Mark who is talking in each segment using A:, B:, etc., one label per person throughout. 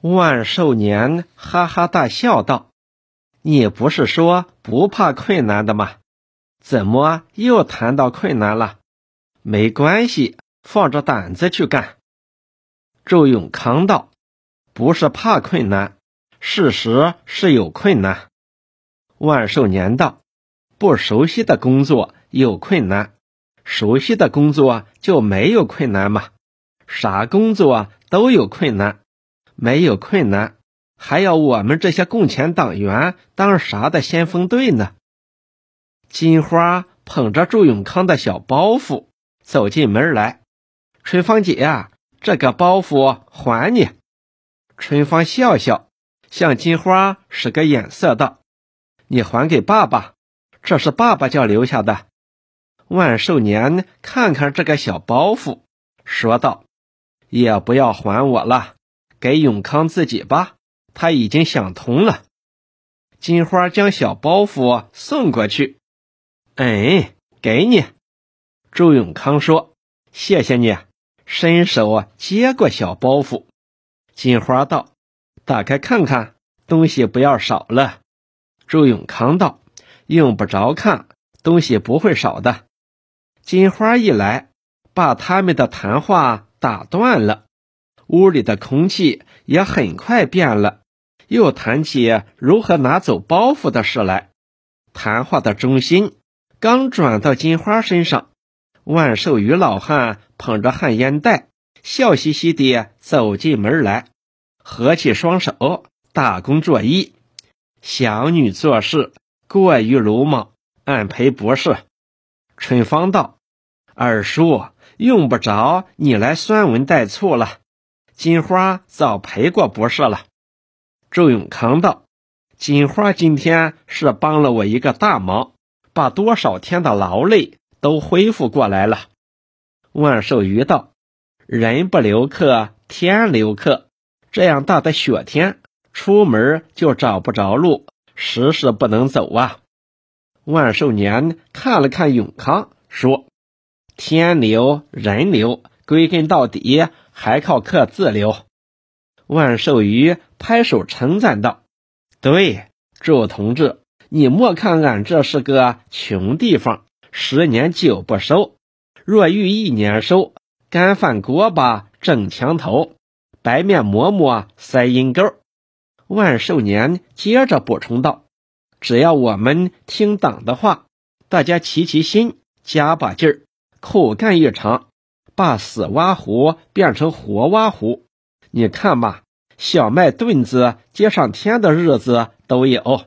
A: 万寿年哈哈大笑道：“你不是说不怕困难的吗？怎么又谈到困难了？没关系，放着胆子去干。”周永康道：“不是怕困难，事实是有困难。”万寿年道：“不熟悉的工作有困难，熟悉的工作就没有困难吗？啥工作都有困难。”没有困难，还要我们这些共产党员当啥的先锋队呢？金花捧着祝永康的小包袱走进门来，春芳姐，这个包袱还你。春芳笑笑，向金花使个眼色道：“你还给爸爸，这是爸爸叫留下的。”万寿年看看这个小包袱，说道：“也不要还我了。”给永康自己吧，他已经想通了。金花将小包袱送过去，哎，给你。周永康说：“谢谢你。”伸手接过小包袱。金花道：“打开看看，东西不要少了。”周永康道：“用不着看，东西不会少的。”金花一来，把他们的谈话打断了。屋里的空气也很快变了，又谈起如何拿走包袱的事来。谈话的中心刚转到金花身上，万寿余老汉捧着旱烟袋，笑嘻嘻地走进门来，合起双手，大功作揖：“小女做事过于鲁莽，俺赔不是。”春芳道：“二叔用不着你来酸文带醋了。”金花早陪过不是了。周永康道：“金花今天是帮了我一个大忙，把多少天的劳累都恢复过来了。”万寿余道：“人不留客，天留客。这样大的雪天，出门就找不着路，实是不能走啊。”万寿年看了看永康，说：“天留人留，归根到底。”还靠客自留。万寿余拍手称赞道：“对，祝同志，你莫看俺这是个穷地方，十年酒不收，若遇一年收，干饭锅巴正墙头，白面馍馍塞阴沟。”万寿年接着补充道：“只要我们听党的话，大家齐齐心，加把劲儿，苦干一场。”把死挖壶变成活挖壶，你看吧，小麦炖子接上天的日子都有。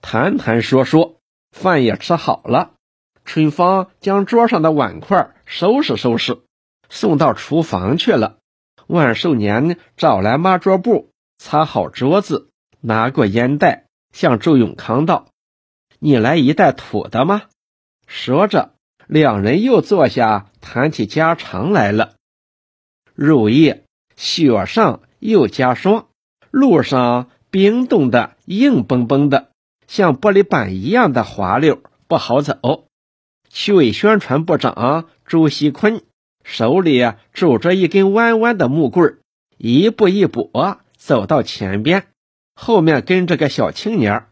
A: 谈谈说说，饭也吃好了。春芳将桌上的碗筷收拾收拾，送到厨房去了。万寿年找来抹桌布，擦好桌子，拿过烟袋，向周永康道：“你来一袋土的吗？”说着。两人又坐下谈起家常来了。入夜，雪上又加霜，路上冰冻的硬邦邦的，像玻璃板一样的滑溜，不好走。区委宣传部长朱锡坤手里拄着一根弯弯的木棍，一步一步走到前边，后面跟着个小青年，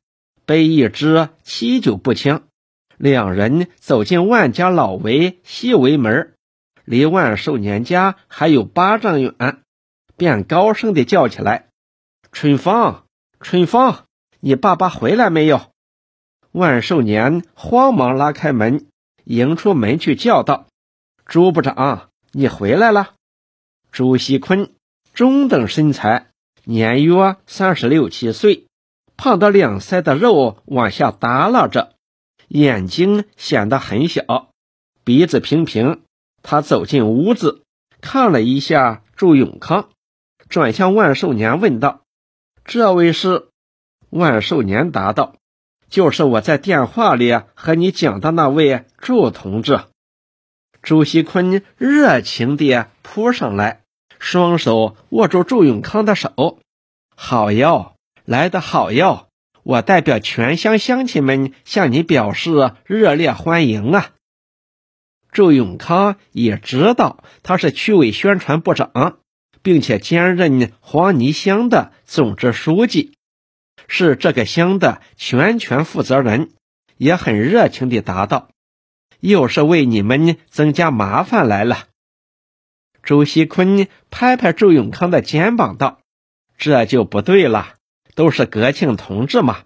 A: 背一只七九步枪。两人走进万家老围西围门，离万寿年家还有八丈远，便高声的叫起来：“春芳，春芳，你爸爸回来没有？”万寿年慌忙拉开门，迎出门去叫道：“朱部长，你回来了。”朱锡坤中等身材，年约三十六七岁，胖得两腮的肉往下耷拉着。眼睛显得很小，鼻子平平。他走进屋子，看了一下祝永康，转向万寿年问道：“这位是？”万寿年答道：“就是我在电话里和你讲的那位祝同志。”朱锡坤热情地扑上来，双手握住祝永康的手：“好哟，来得好哟。”我代表全乡乡亲们向你表示热烈欢迎啊！周永康也知道他是区委宣传部长，并且兼任黄泥乡的总支书记，是这个乡的全权负责人，也很热情地答道：“又是为你们增加麻烦来了。”周锡坤拍拍周永康的肩膀道：“这就不对了，都是革庆同志嘛，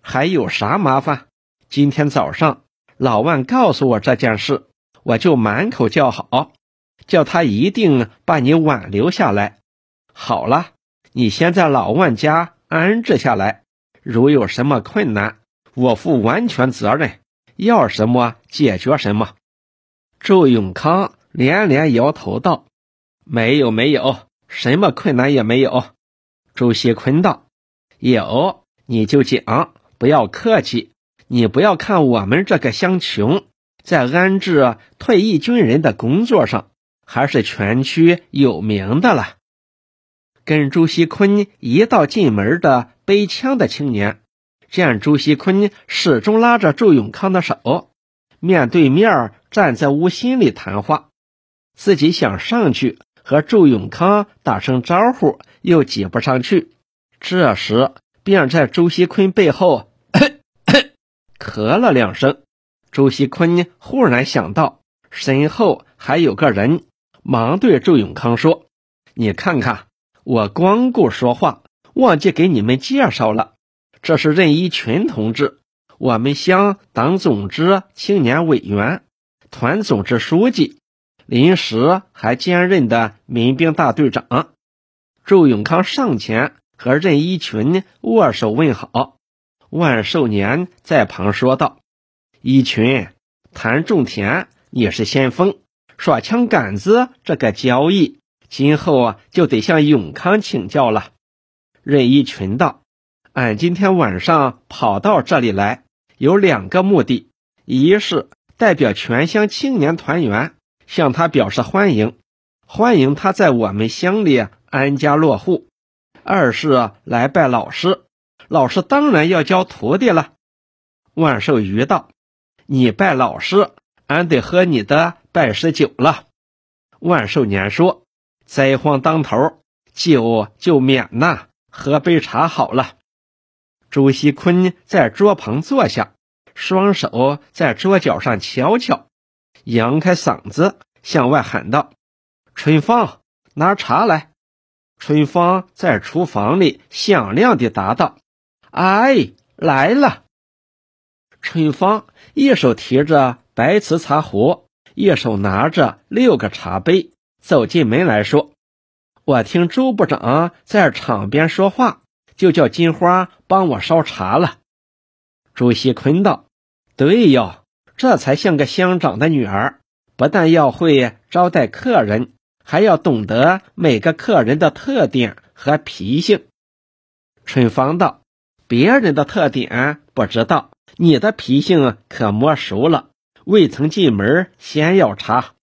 A: 还有啥麻烦？今天早上老万告诉我这件事，我就满口叫好。”叫他一定把你挽留下来。好了，你先在老万家安置下来。如有什么困难，我负完全责任，要什么解决什么。周永康连连摇头道：“没有，没有，什么困难也没有。”周锡坤道：“有你就讲，不要客气。你不要看我们这个乡穷，在安置退役军人的工作上。”还是全区有名的了。跟朱锡坤一道进门的背枪的青年，见朱锡坤始终拉着周永康的手，面对面站在屋心里谈话，自己想上去和周永康打声招呼，又挤不上去。这时，便在周锡坤背后咳咳 咳了两声。周锡坤忽然想到身后还有个人。忙对周永康说：“你看看，我光顾说话，忘记给你们介绍了。这是任一群同志，我们乡党总支青年委员，团总支书记，临时还兼任的民兵大队长。”周永康上前和任一群握手问好。万寿年在旁说道：“一群，谈种田，你是先锋。”耍枪杆子这个交易，今后啊就得向永康请教了。任一群道：“俺今天晚上跑到这里来，有两个目的：一是代表全乡青年团员向他表示欢迎，欢迎他在我们乡里安家落户；二是来拜老师，老师当然要教徒弟了。”万寿余道：“你拜老师，俺得喝你的。”拜师酒了，万寿年说：“灾荒当头，酒就免呐，喝杯茶好了。”朱锡坤在桌旁坐下，双手在桌角上敲敲，扬开嗓子向外喊道：“春芳，拿茶来。”春芳在厨房里响亮地答道：“哎，来了。”春芳一手提着白瓷茶壶。一手拿着六个茶杯，走进门来说：“我听周部长在场边说话，就叫金花帮我烧茶了。”朱锡坤道：“对哟，这才像个乡长的女儿，不但要会招待客人，还要懂得每个客人的特点和脾性。”春芳道：“别人的特点不知道，你的脾性可摸熟了。”未曾进门，先要查。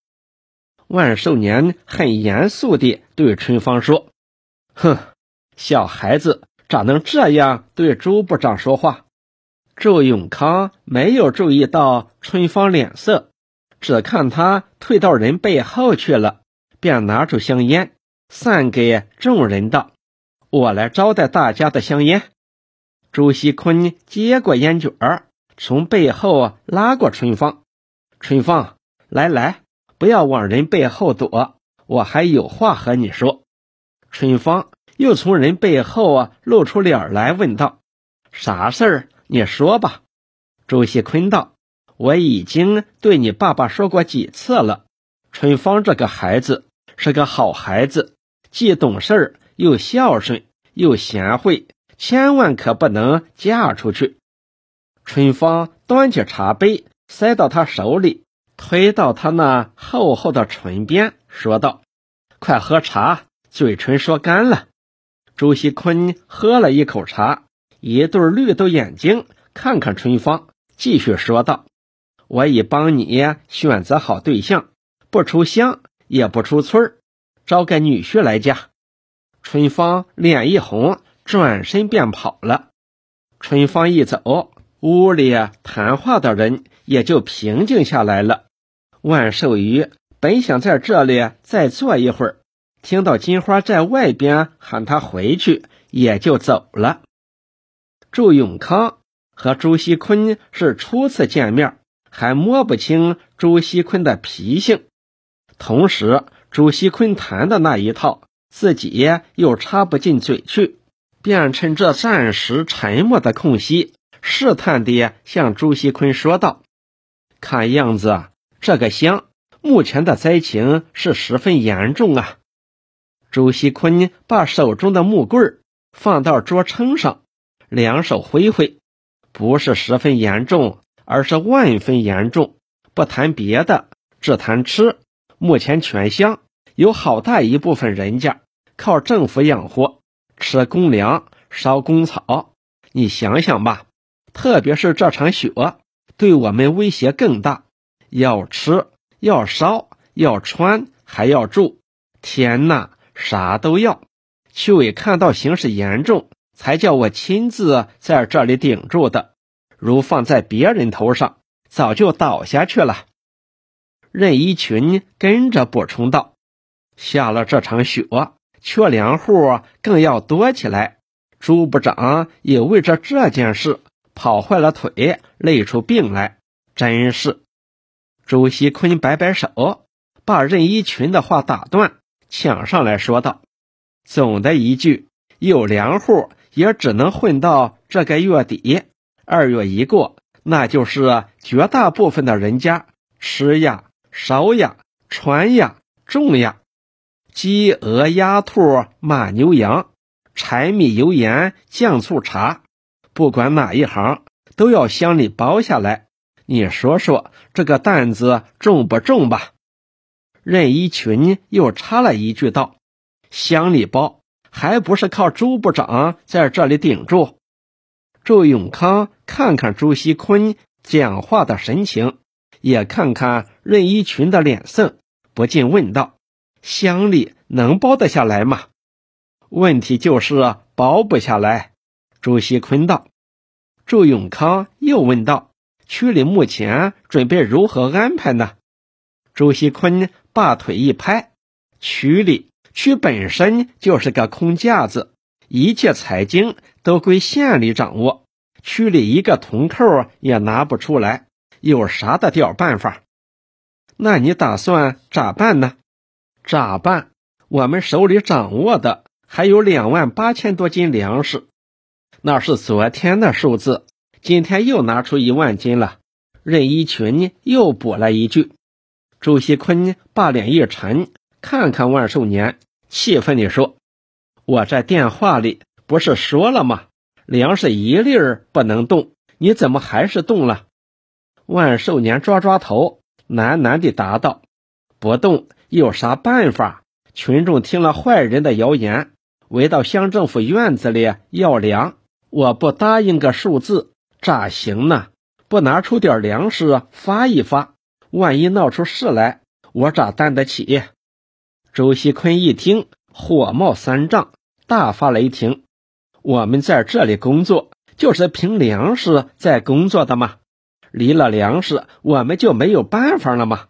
A: 万寿年很严肃地对春芳说：“哼，小孩子咋能这样对周部长说话？”周永康没有注意到春芳脸色，只看他退到人背后去了，便拿出香烟，散给众人道：“我来招待大家的香烟。”朱锡坤接过烟卷儿，从背后拉过春芳。春芳，来来，不要往人背后躲，我还有话和你说。春芳又从人背后啊露出脸来，问道：“啥事儿？你说吧。”朱锡坤道：“我已经对你爸爸说过几次了，春芳这个孩子是个好孩子，既懂事儿又孝顺又贤惠，千万可不能嫁出去。”春芳端起茶杯。塞到他手里，推到他那厚厚的唇边，说道：“快喝茶，嘴唇说干了。”朱锡坤喝了一口茶，一对绿豆眼睛看看春芳，继续说道：“我已帮你选择好对象，不出乡也不出村儿，招个女婿来嫁。”春芳脸一红，转身便跑了。春芳一走，屋里谈话的人。也就平静下来了。万寿余本想在这里再坐一会儿，听到金花在外边喊他回去，也就走了。祝永康和朱锡坤是初次见面，还摸不清朱锡坤的脾性。同时，朱锡坤谈的那一套，自己又插不进嘴去，便趁这暂时沉默的空隙，试探地向朱锡坤说道：“看样子，这个乡目前的灾情是十分严重啊。”朱锡坤把手中的木棍放到桌撑上，两手挥挥，不是十分严重，而是万分严重。不谈别的，只谈吃。目前全乡有好大一部分人家靠政府养活，吃公粮，烧公草。你想想吧，特别是这场雪，对我们威胁更大。要吃，要烧，要穿，还要住。天哪，啥都要。区委看到形势严重，才叫我亲自在这里顶住的。如放在别人头上，早就倒下去了。任一群跟着补充道：“下了这场雪，缺粮户更要多起来。朱部长也为着这件事跑坏了腿，累出病来，真是。”朱锡坤摆摆手，把任一群的话打断，抢上来说道：“总的一句，有粮户也只能混到这个月底。二月一过，那就是绝大部分的人家吃呀。”烧呀，穿呀，种呀，鸡鹅鸭兔马牛羊，柴米油盐酱醋茶，不管哪一行，都要乡里包下来。你说说这个担子重不重吧？任一群又插了一句道：“乡里包，还不是靠朱部长在这里顶住？”周永康看看朱锡坤讲话的神情。也看看任一群的脸色，不禁问道：“乡里能包得下来吗？”问题就是包不下来。朱锡坤道。祝永康又问道：“区里目前准备如何安排呢？”朱锡坤把腿一拍：“区里区本身就是个空架子，一切财经都归县里掌握，区里一个铜扣也拿不出来。”有啥的调办法？那你打算咋办呢？咋办？我们手里掌握的还有两万八千多斤粮食，那是昨天的数字，今天又拿出一万斤了。任一群呢又补了一句。朱锡坤把脸一沉，看看万寿年，气愤地说：“我在电话里不是说了吗？粮食一粒儿不能动，你怎么还是动了？”万寿年抓抓头，喃喃地答道：“不动有啥办法？群众听了坏人的谣言，围到乡政府院子里要粮。我不答应个数字，咋行呢？不拿出点粮食发一发，万一闹出事来，我咋担得起？”周锡坤一听，火冒三丈，大发雷霆：“我们在这里工作，就是凭粮食在工作的吗？”离了粮食，我们就没有办法了吗？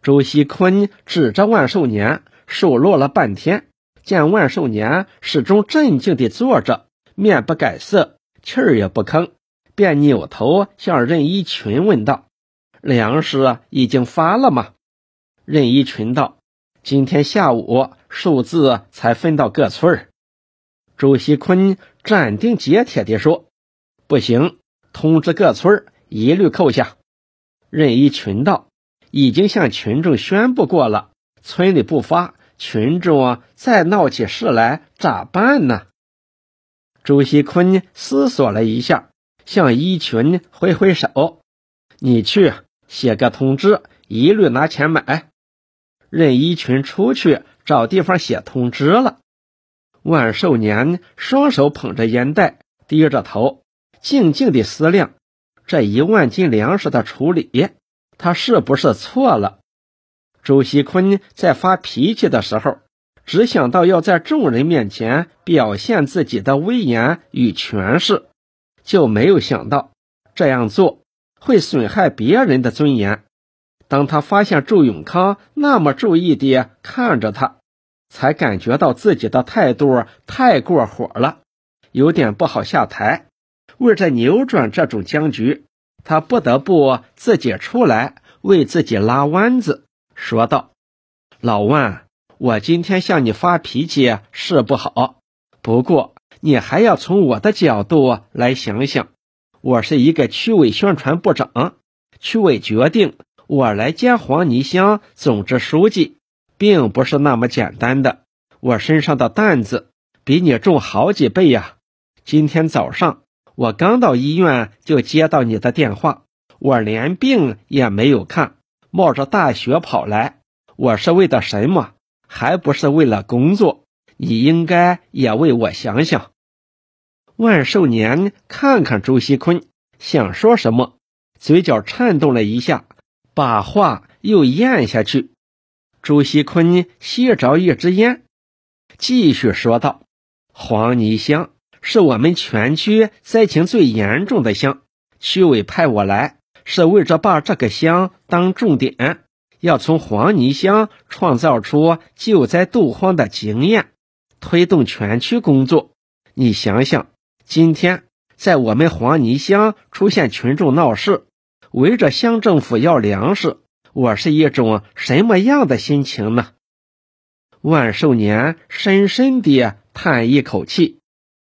A: 周锡坤指着万寿年数落了半天，见万寿年始终镇静地坐着，面不改色，气儿也不吭，便扭头向任一群问道：“粮食已经发了吗？”任一群道：“今天下午数字才分到各村儿。”朱锡坤斩钉截铁地说：“不行，通知各村儿。”一律扣下。任一群道已经向群众宣布过了，村里不发，群众啊再闹起事来咋办呢？朱锡坤思索了一下，向一群挥挥手：“你去写个通知，一律拿钱买。”任一群出去找地方写通知了。万寿年双手捧着烟袋，低着头，静静地思量。这一万斤粮食的处理，他是不是错了？周锡坤在发脾气的时候，只想到要在众人面前表现自己的威严与权势，就没有想到这样做会损害别人的尊严。当他发现周永康那么注意地看着他，才感觉到自己的态度太过火了，有点不好下台。为着扭转这种僵局，他不得不自己出来为自己拉弯子，说道：“老万，我今天向你发脾气是不好，不过你还要从我的角度来想想。我是一个区委宣传部长，区委决定我来接黄泥乡总支书记，并不是那么简单的。我身上的担子比你重好几倍呀！今天早上。”我刚到医院就接到你的电话，我连病也没有看，冒着大雪跑来，我是为的什么？还不是为了工作？你应该也为我想想。万寿年看看周锡坤，想说什么，嘴角颤动了一下，把话又咽下去。周锡坤吸着一支烟，继续说道：“黄泥乡。”是我们全区灾情最严重的乡，区委派我来是为着把这个乡当重点，要从黄泥乡创造出救灾渡荒的经验，推动全区工作。你想想，今天在我们黄泥乡出现群众闹事，围着乡政府要粮食，我是一种什么样的心情呢？万寿年深深地叹一口气。